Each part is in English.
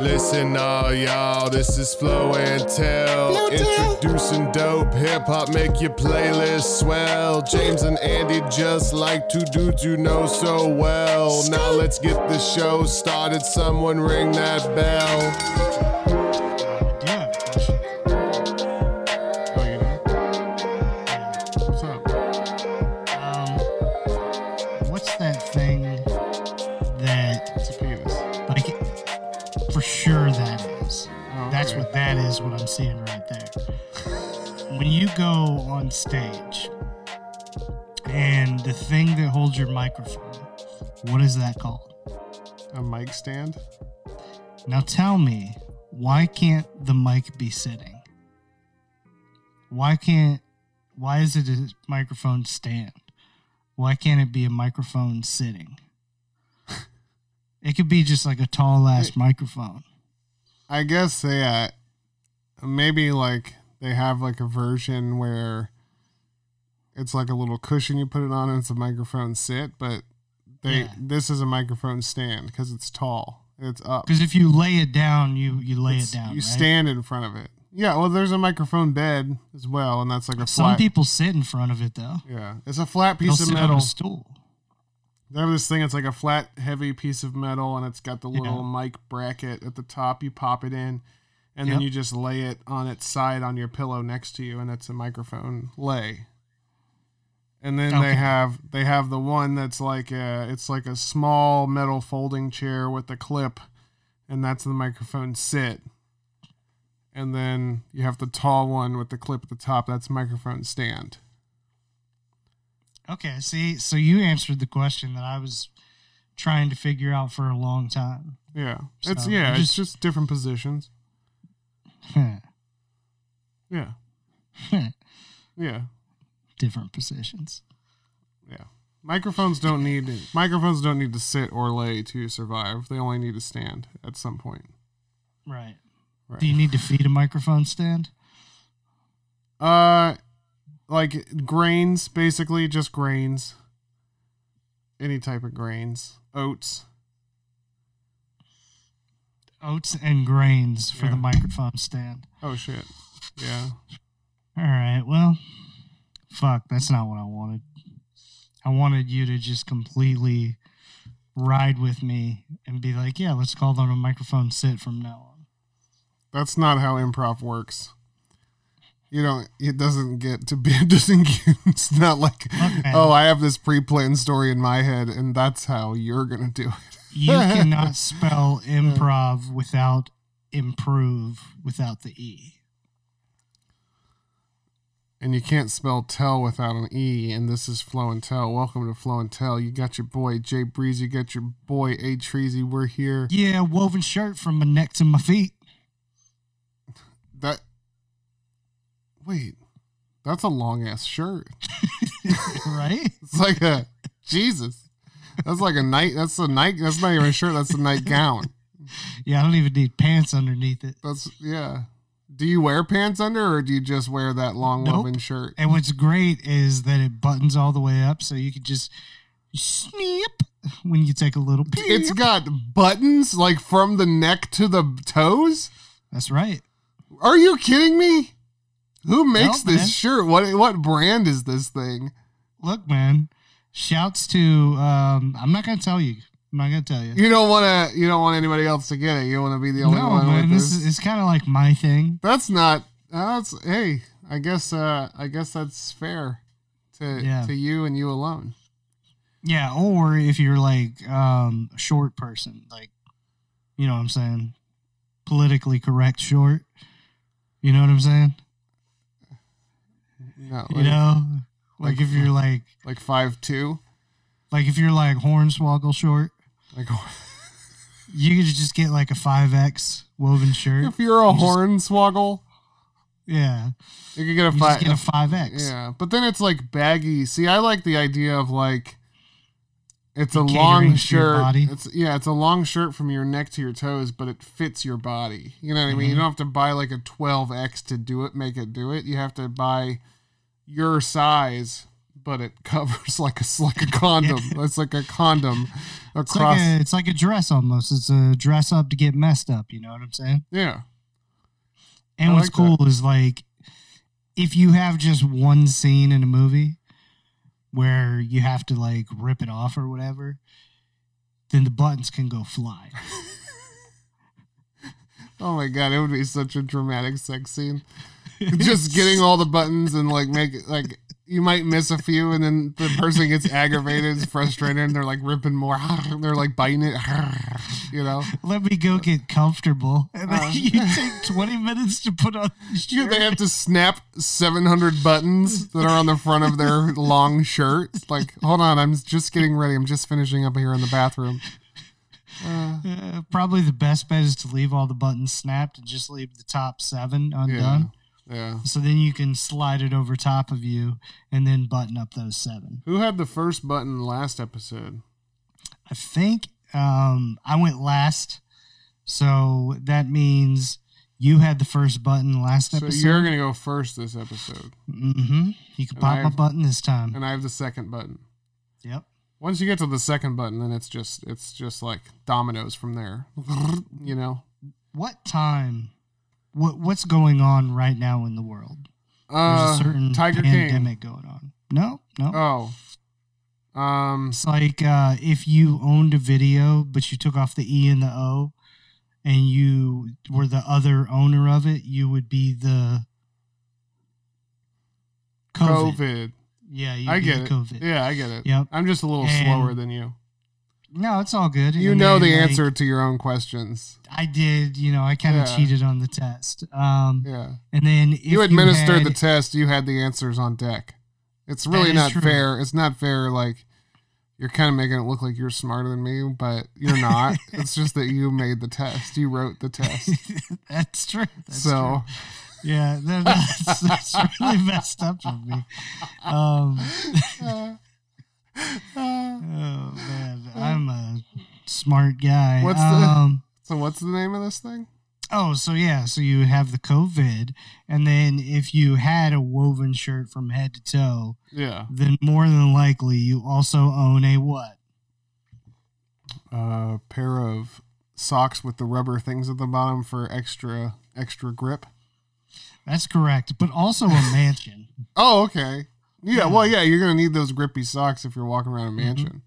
Listen, all y'all, this is Flow and Tell. Flow Tell. Introducing dope hip hop, make your playlist swell. James and Andy just like two dudes you know so well. Now let's get the show started. Someone ring that bell. Is. What I'm seeing right there. when you go on stage, and the thing that holds your microphone, what is that called? A mic stand? Now tell me, why can't the mic be sitting? Why can't why is it a microphone stand? Why can't it be a microphone sitting? it could be just like a tall ass microphone. I guess they uh, maybe like they have like a version where it's like a little cushion you put it on and it's a microphone sit, but they Yeah. this is a microphone stand because it's tall. It's up. Because if you lay it down, you you lay It's- it down. You right? stand in front of it. Yeah, well, there's a microphone bed as well, and that's like a Some flat. people sit in front of it though. yeah, it's a flat They'll piece of sit on metal. a stool. They have this thing. It's like a flat, heavy piece of metal, and it's got the Yeah. little mic bracket at the top. You pop it in, and then you just lay it on its side on your pillow next to you, and it's a microphone lay. And then Okay. they have they have the one that's like a it's like a small metal folding chair with a clip, and that's the microphone sit. And then you have the tall one with the clip at the top. That's microphone stand. Okay, see, so you answered the question that I was trying to figure out for a long time. Yeah, it's yeah, you it's just different positions. Yeah, yeah. Different positions. Yeah. Microphones don't need microphones don't need to sit or lay to survive. They only need to stand at some point. Right. Right. Do you need to feed a microphone stand? Uh like grains, basically just grains. Any type of grains. Oats. Oats and grains for Yeah. the microphone stand. Oh shit. Yeah. All right. Well, fuck. That's not what I wanted. I wanted you to just completely ride with me and be like, "Yeah, let's call them a microphone sit from now on." That's not how improv works. You don't it doesn't get to be it doesn't get, it's not like Okay. oh I have this pre-planned story in my head and that's how you're gonna do it. You cannot spell improv without improve without the e. And you can't spell tell without an E, and this is Flow and Tell. Welcome to Flow and Tell. You got your boy Jay Breezy, you got your boy A Treasy. We're here. Yeah, woven shirt from my neck to my feet. That wait, that's a long ass shirt. right? It's like a Jesus. That's like a night. That's a night. That's not even a shirt. That's a nightgown. Yeah, I don't even need pants underneath it. That's yeah. Do you wear pants under, or do you just wear that long Nope. woven shirt? And what's great is that it buttons all the way up, so you can just snip when you take a little peep. It's got buttons like from the neck to the toes. That's right. Are you kidding me? Who makes No, this shirt? What what brand is this thing? Look, man. Shouts to um I'm not gonna tell you. I'm not gonna tell you. You don't want to. You don't want anybody else to get it. You want to be the only no, one man. This this. is it's kind of like my thing. That's not. That's hey. I guess. Uh. I guess that's fair to Yeah. to you and you alone. Yeah, or if you're like um a short person, like you know what I'm saying? Politically correct short. You know what I'm saying? No. You know? Like, if you're like like five two. like if you're like hornswoggle short. Like You could just get like a five X woven shirt. If you're a You just- hornswoggle, Yeah, you could get a five. Get a five X. Yeah, but then it's like baggy. See, I like the idea of like it's a long shirt. It's yeah, it's a long shirt from your neck to your toes, but it fits your body. You know what I mean? You Mhm. don't have to buy like a 12X to do it, make it do it. You have to buy your size, but it covers like a like a condom. It's like a condom It's across. like a it's like a dress almost. It's a dress up to get messed up. You know what I'm saying? yeah. And I what's like cool is like if you have just one scene in a movie where you have to like rip it off or whatever, then the buttons can go fly. Oh my god, it would be such a dramatic sex scene. just getting all the buttons and like make like you might miss a few and then the person gets aggravated, is frustrated, and they're like ripping more. They're like biting it, you know. Let me go get comfortable. And then Uh. you take 20 minutes to put on the. They have to snap 700 buttons that are on the front of their long shirt. Like, hold on, I'm just getting ready. I'm just finishing up here in the bathroom. Uh, Uh, probably the best bet is to leave all the buttons snapped and just leave the top seven undone. yeah. So then you can slide it over top of you and then button up those seven. Who had the first button last episode? I think um, I went last. So that means you had the first button last episode. So you're gonna go first this episode, Mm-hmm. You can And pop I a have- button this time. and I have the second button. Yep. Once you get to the second button, then it's just it's just like dominoes from there. you know. What time? What What's going on right now in the world? There's Uh, a certain Tiger King. pandemic going on. No, no. Oh. Um. It's like uh, if you owned a video, but you took off the E and the O, and you were the other owner of it, you would be the COVID. COVID. Yeah, I get it. COVID. Yeah, I get it. Yep. I'm just a little And- slower than you. No, it's all good. You And know then, the like, answer to your own questions. I did. You know, I kind of Yeah. cheated on the test. Um, Yeah. and then if you administered had- the test. You had the answers on deck. It's really not true. fair. It's not fair. Like you're kind of making it look like you're smarter than me, but you're not. it's just that you made the test. You wrote the test. that's true. That's so true. yeah, that's, that's really messed up of me. Um, uh, oh man, I'm a smart guy. What's the- um, so what's the name of this thing? Oh, so yeah, so you have the COVID, and then if you had a woven shirt from head to toe, Yeah. then more than likely you also own a what? A pair of socks with the rubber things at the bottom for extra extra grip. That's correct, but also a mansion. Oh, okay. Yeah, Yeah. well, yeah, you're gonna need those grippy socks if you're walking around a mansion.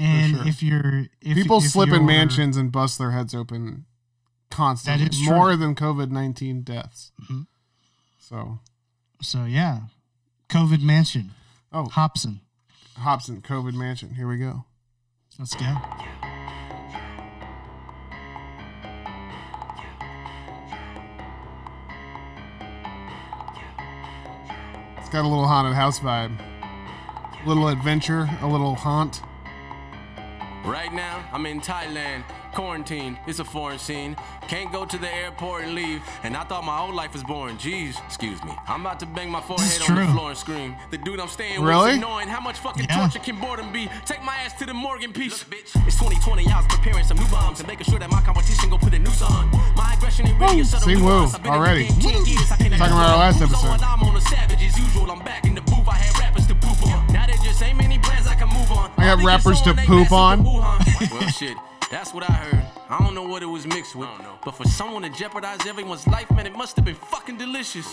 And sure. if you're if People if slip in mansions and bust their heads open constantly, That is true. more than COVID nineteen deaths. Mhm. So, So yeah, COVID mansion, oh, Hobson. Hobson COVID mansion. Here we go. Let's go. It's got a little haunted house vibe, a little adventure, a little haunt. Right now, I'm in Thailand, quarantined. It's a foreign scene. Can't go to the airport and leave. And I thought my whole life was boring. Jeez, excuse me. I'm about to bang my forehead on the floor and scream. The dude I'm staying Really? with is annoying. How much fucking Yeah. torture can boredom be? Take my ass to the Morgan piece. Look, bitch, it's 2020. I was preparing some new bombs and making sure that my competition go put a noose on. My aggression ain't really Woo, a subtle sing nuance. woo, I've been in the already. game I can't Talking about our last episode. I'm on a savage as usual. I'm back in the booth. I had I can move on. I got rappers to poop on. to well, shit. That's what I heard. I don't know what it was mixed with. But for someone to jeopardize everyone's life, man, it must have been fucking delicious.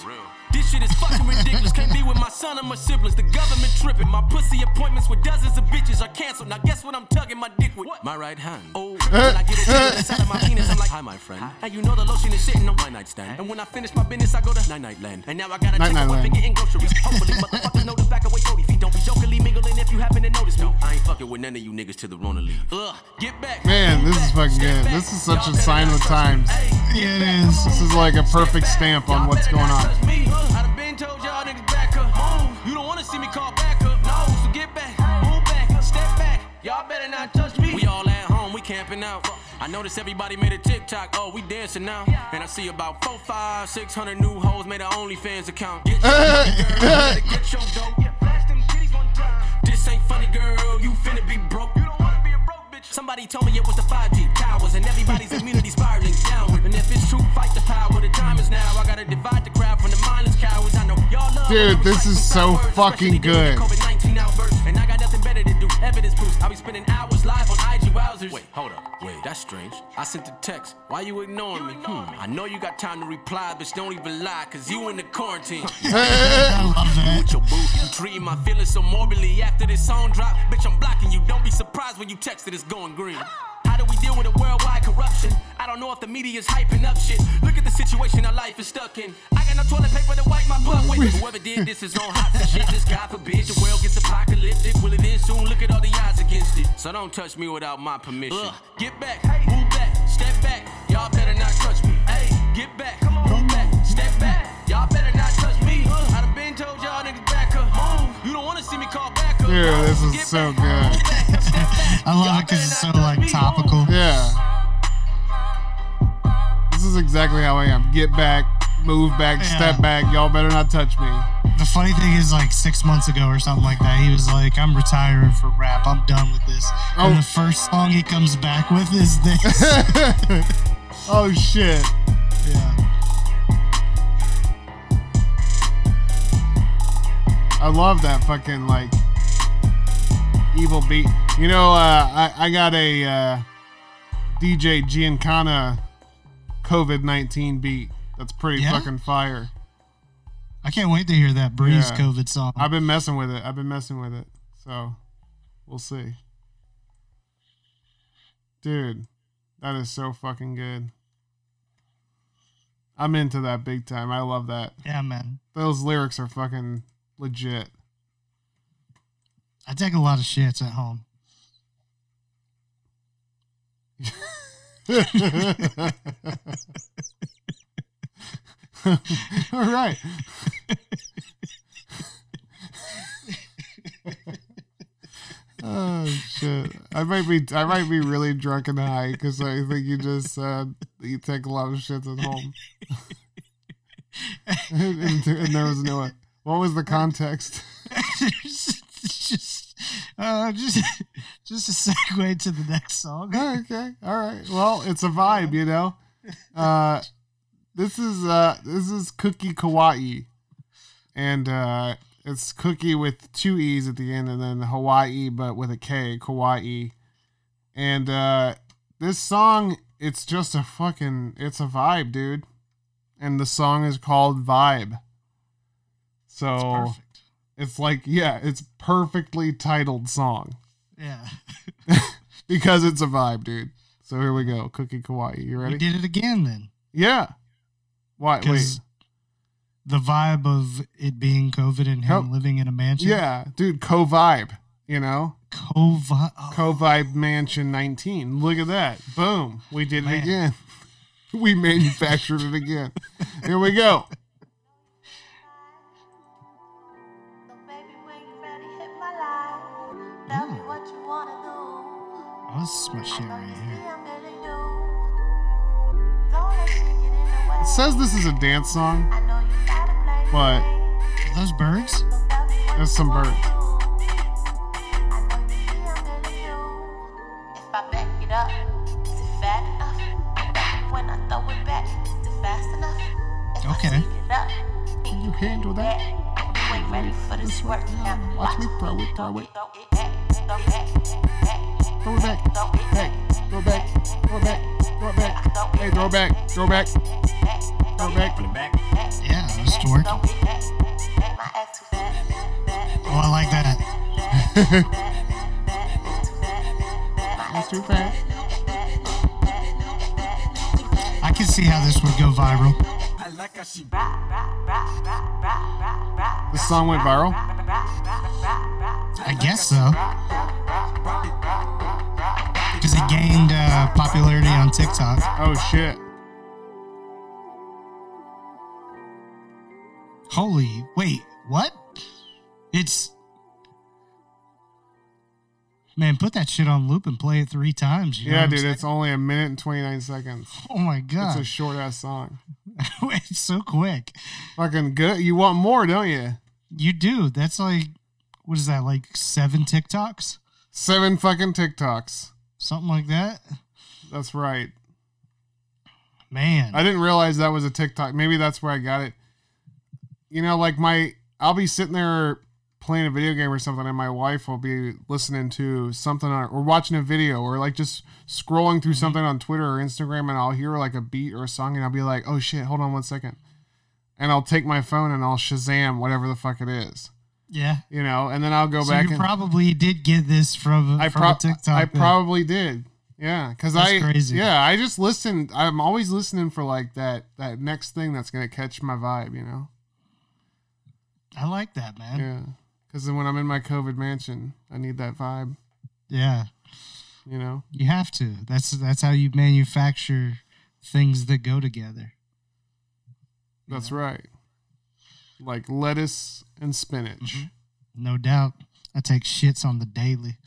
This shit is fucking ridiculous. Can't be with my son or my siblings. The government tripping. My pussy appointments with dozens of bitches are canceled. Now guess what I'm tugging my dick with? My right hand. Oh, when I get it inside of my penis, I'm like, hi, my friend. And you know the lotion is sitting on my nightstand. And when I finish my business, I go to night night land. And now I gotta Night take Night a and getting groceries. Hopefully, motherfuckers know the back away 40 feet. Don't be jokingly mingling if you happen to notice me. I ain't fucking with none of you niggas till the Rona leave. Ugh, get back. Man, this is fucking good. Back. This is such a sign of the times. Yeah, it is. This is like a perfect stamp on what's going on. Touch me. I done been told y'all niggas back up. Move. You don't wanna see me call back up. No, so get back, move back, step back. Y'all better not touch me. We all at home, we camping out. I noticed everybody made a TikTok. Oh, we dancing now. And I see about four, five, six hundred new hoes made an OnlyFans account. Get your girl, get your dough. This ain't funny, girl. You finna be broke. Somebody told me it was the 5G towers and everybody's immunity spiraling downward. And if it's true, fight the power. The time is now. I gotta divide the crowd from the mindless cowards. I know y'all love. Dude, this is so words, fucking especially during the good. COVID-19 outburst. And I got nothing better to do. Evidence proofs. I'll be spending hours live on IG wowzers. Wait, hold up. That's strange. I sent a text. Why you ignoring me? Hmm. I know you got time to reply, bitch. Don't even lie, cause you in the quarantine. With your boo. You treating my feelings so morbidly after this song drop. Bitch, I'm blocking you. Don't be surprised when you text that it's going green. How do we deal with a worldwide corruption? I don't know if the media is hyping up shit. Look at the situation our life is stuck in. I got no toilet paper to wipe my butt with. Whoever did this is on hot for shit. Just God forbid the world gets apocalyptic. Will it end soon? Look at all the odds against it. So don't touch me without my permission. Get back, move back, step back. Y'all better not touch me. Hey, get back, Come on, move back, step back. Y'all better not touch me. I done been told y'all niggas back up. Move. You don't wanna see me call back up. Dude, this is Get so back, good. Move back, step back. I love it because it's so like topical. Yeah. This is exactly how I am. Get back, move back, Yeah. step back. Y'all better not touch me. The funny thing is, like six months ago or something like that, he was like, "I'm retiring from rap. I'm done with this." Oh. And the first song he comes back with is this. oh shit. yeah. I love that fucking like evil beat. You know, uh, I I got a uh, DJ Giancana COVID nineteen beat. That's pretty Yeah? fucking fire. I can't wait to hear that Breeze Yeah. COVID song. I've been messing with it. I've been messing with it. So we'll see. Dude, that is so fucking good. I'm into that big time. I love that. yeah, man. Those lyrics are fucking legit. I take a lot of shits at home. All right. oh shit! I might be I might be really drunk and high because I think you just said you take a lot of shits at home. and, and- there was no. What was the context? just, uh, just, just a segue to the next song. okay, all right. Well, it's a vibe, you know. Uh, this is uh, this is Cookie Kawaii, and uh, it's Cookie with two e's at the end, and then Hawaii, but with a K, Kawaii. And uh, this song, it's just a fucking, it's a vibe, dude. And the song is called Vibe. So It's it's like, yeah, it's perfectly titled song Yeah, because it's a vibe, dude. So here we go, Cookie Kawaii. You ready? we did it again then. Yeah. Why? Wait. Because the vibe of it being COVID and him Yep. living in a mansion. Yeah, dude. Co vibe. You know, COVID. Oh, Co vibe mansion 19. Look at that. Boom. We did it Man. again. We manufactured it again. Here we go. Oh, this is my shit right here. I'm feeling you. Don't let shit get in the way. It says this is a dance song. I know you gotta play the But- those birds? So tell me what There's some birds. do. I know you see I'm feeling you. If I back it up, is it fat enough? When I throw it back, is it fast enough? If Okay. I speed it up, can you handle that? You ain't ready for this work now. Watch me throw it, throw it. Throw it back. Yeah, those is working. Throw it back, back. My ass too fat, fat, Oh, I like that. That's too fast. I can see how this would go viral. This song went viral. I guess so. It gained uh, popularity on TikTok. Oh shit. Holy, wait, what? It's Man, put that shit on loop and play it three times. you know Yeah, dude, it's only a minute and 29 seconds. oh my god, It's a short ass song. it's so quick. Fucking good. You want more, don't you? You do. That's like, what is that? Like seven TikToks, Seven fucking TikToks. Something like that. That's right. Man, I didn't realize that was a TikTok. Maybe that's where I got it. You know, like my, I'll be sitting there playing a video game or something, and my wife will be listening to something on, or watching a video, or like just scrolling through mm-hmm. something on Twitter or Instagram, and I'll hear like a beat or a song, and I'll be like, "Oh shit, hold on one second. and I'll take my phone and I'll Shazam whatever the fuck it is, yeah. you know, and then I'll go So back you and probably did get this from, I from pro- TikTok. I probably did. Yeah, because I crazy. yeah I just listen. I'm always listening for like that that next thing that's gonna catch my vibe. You know. I like that, man. Yeah. Because then when I'm in my COVID mansion, I need that vibe. yeah. You know. You have to. That's that's how you manufacture things that go together. That's right. Like lettuce and spinach. Mm-hmm. No doubt. I take shits on the daily.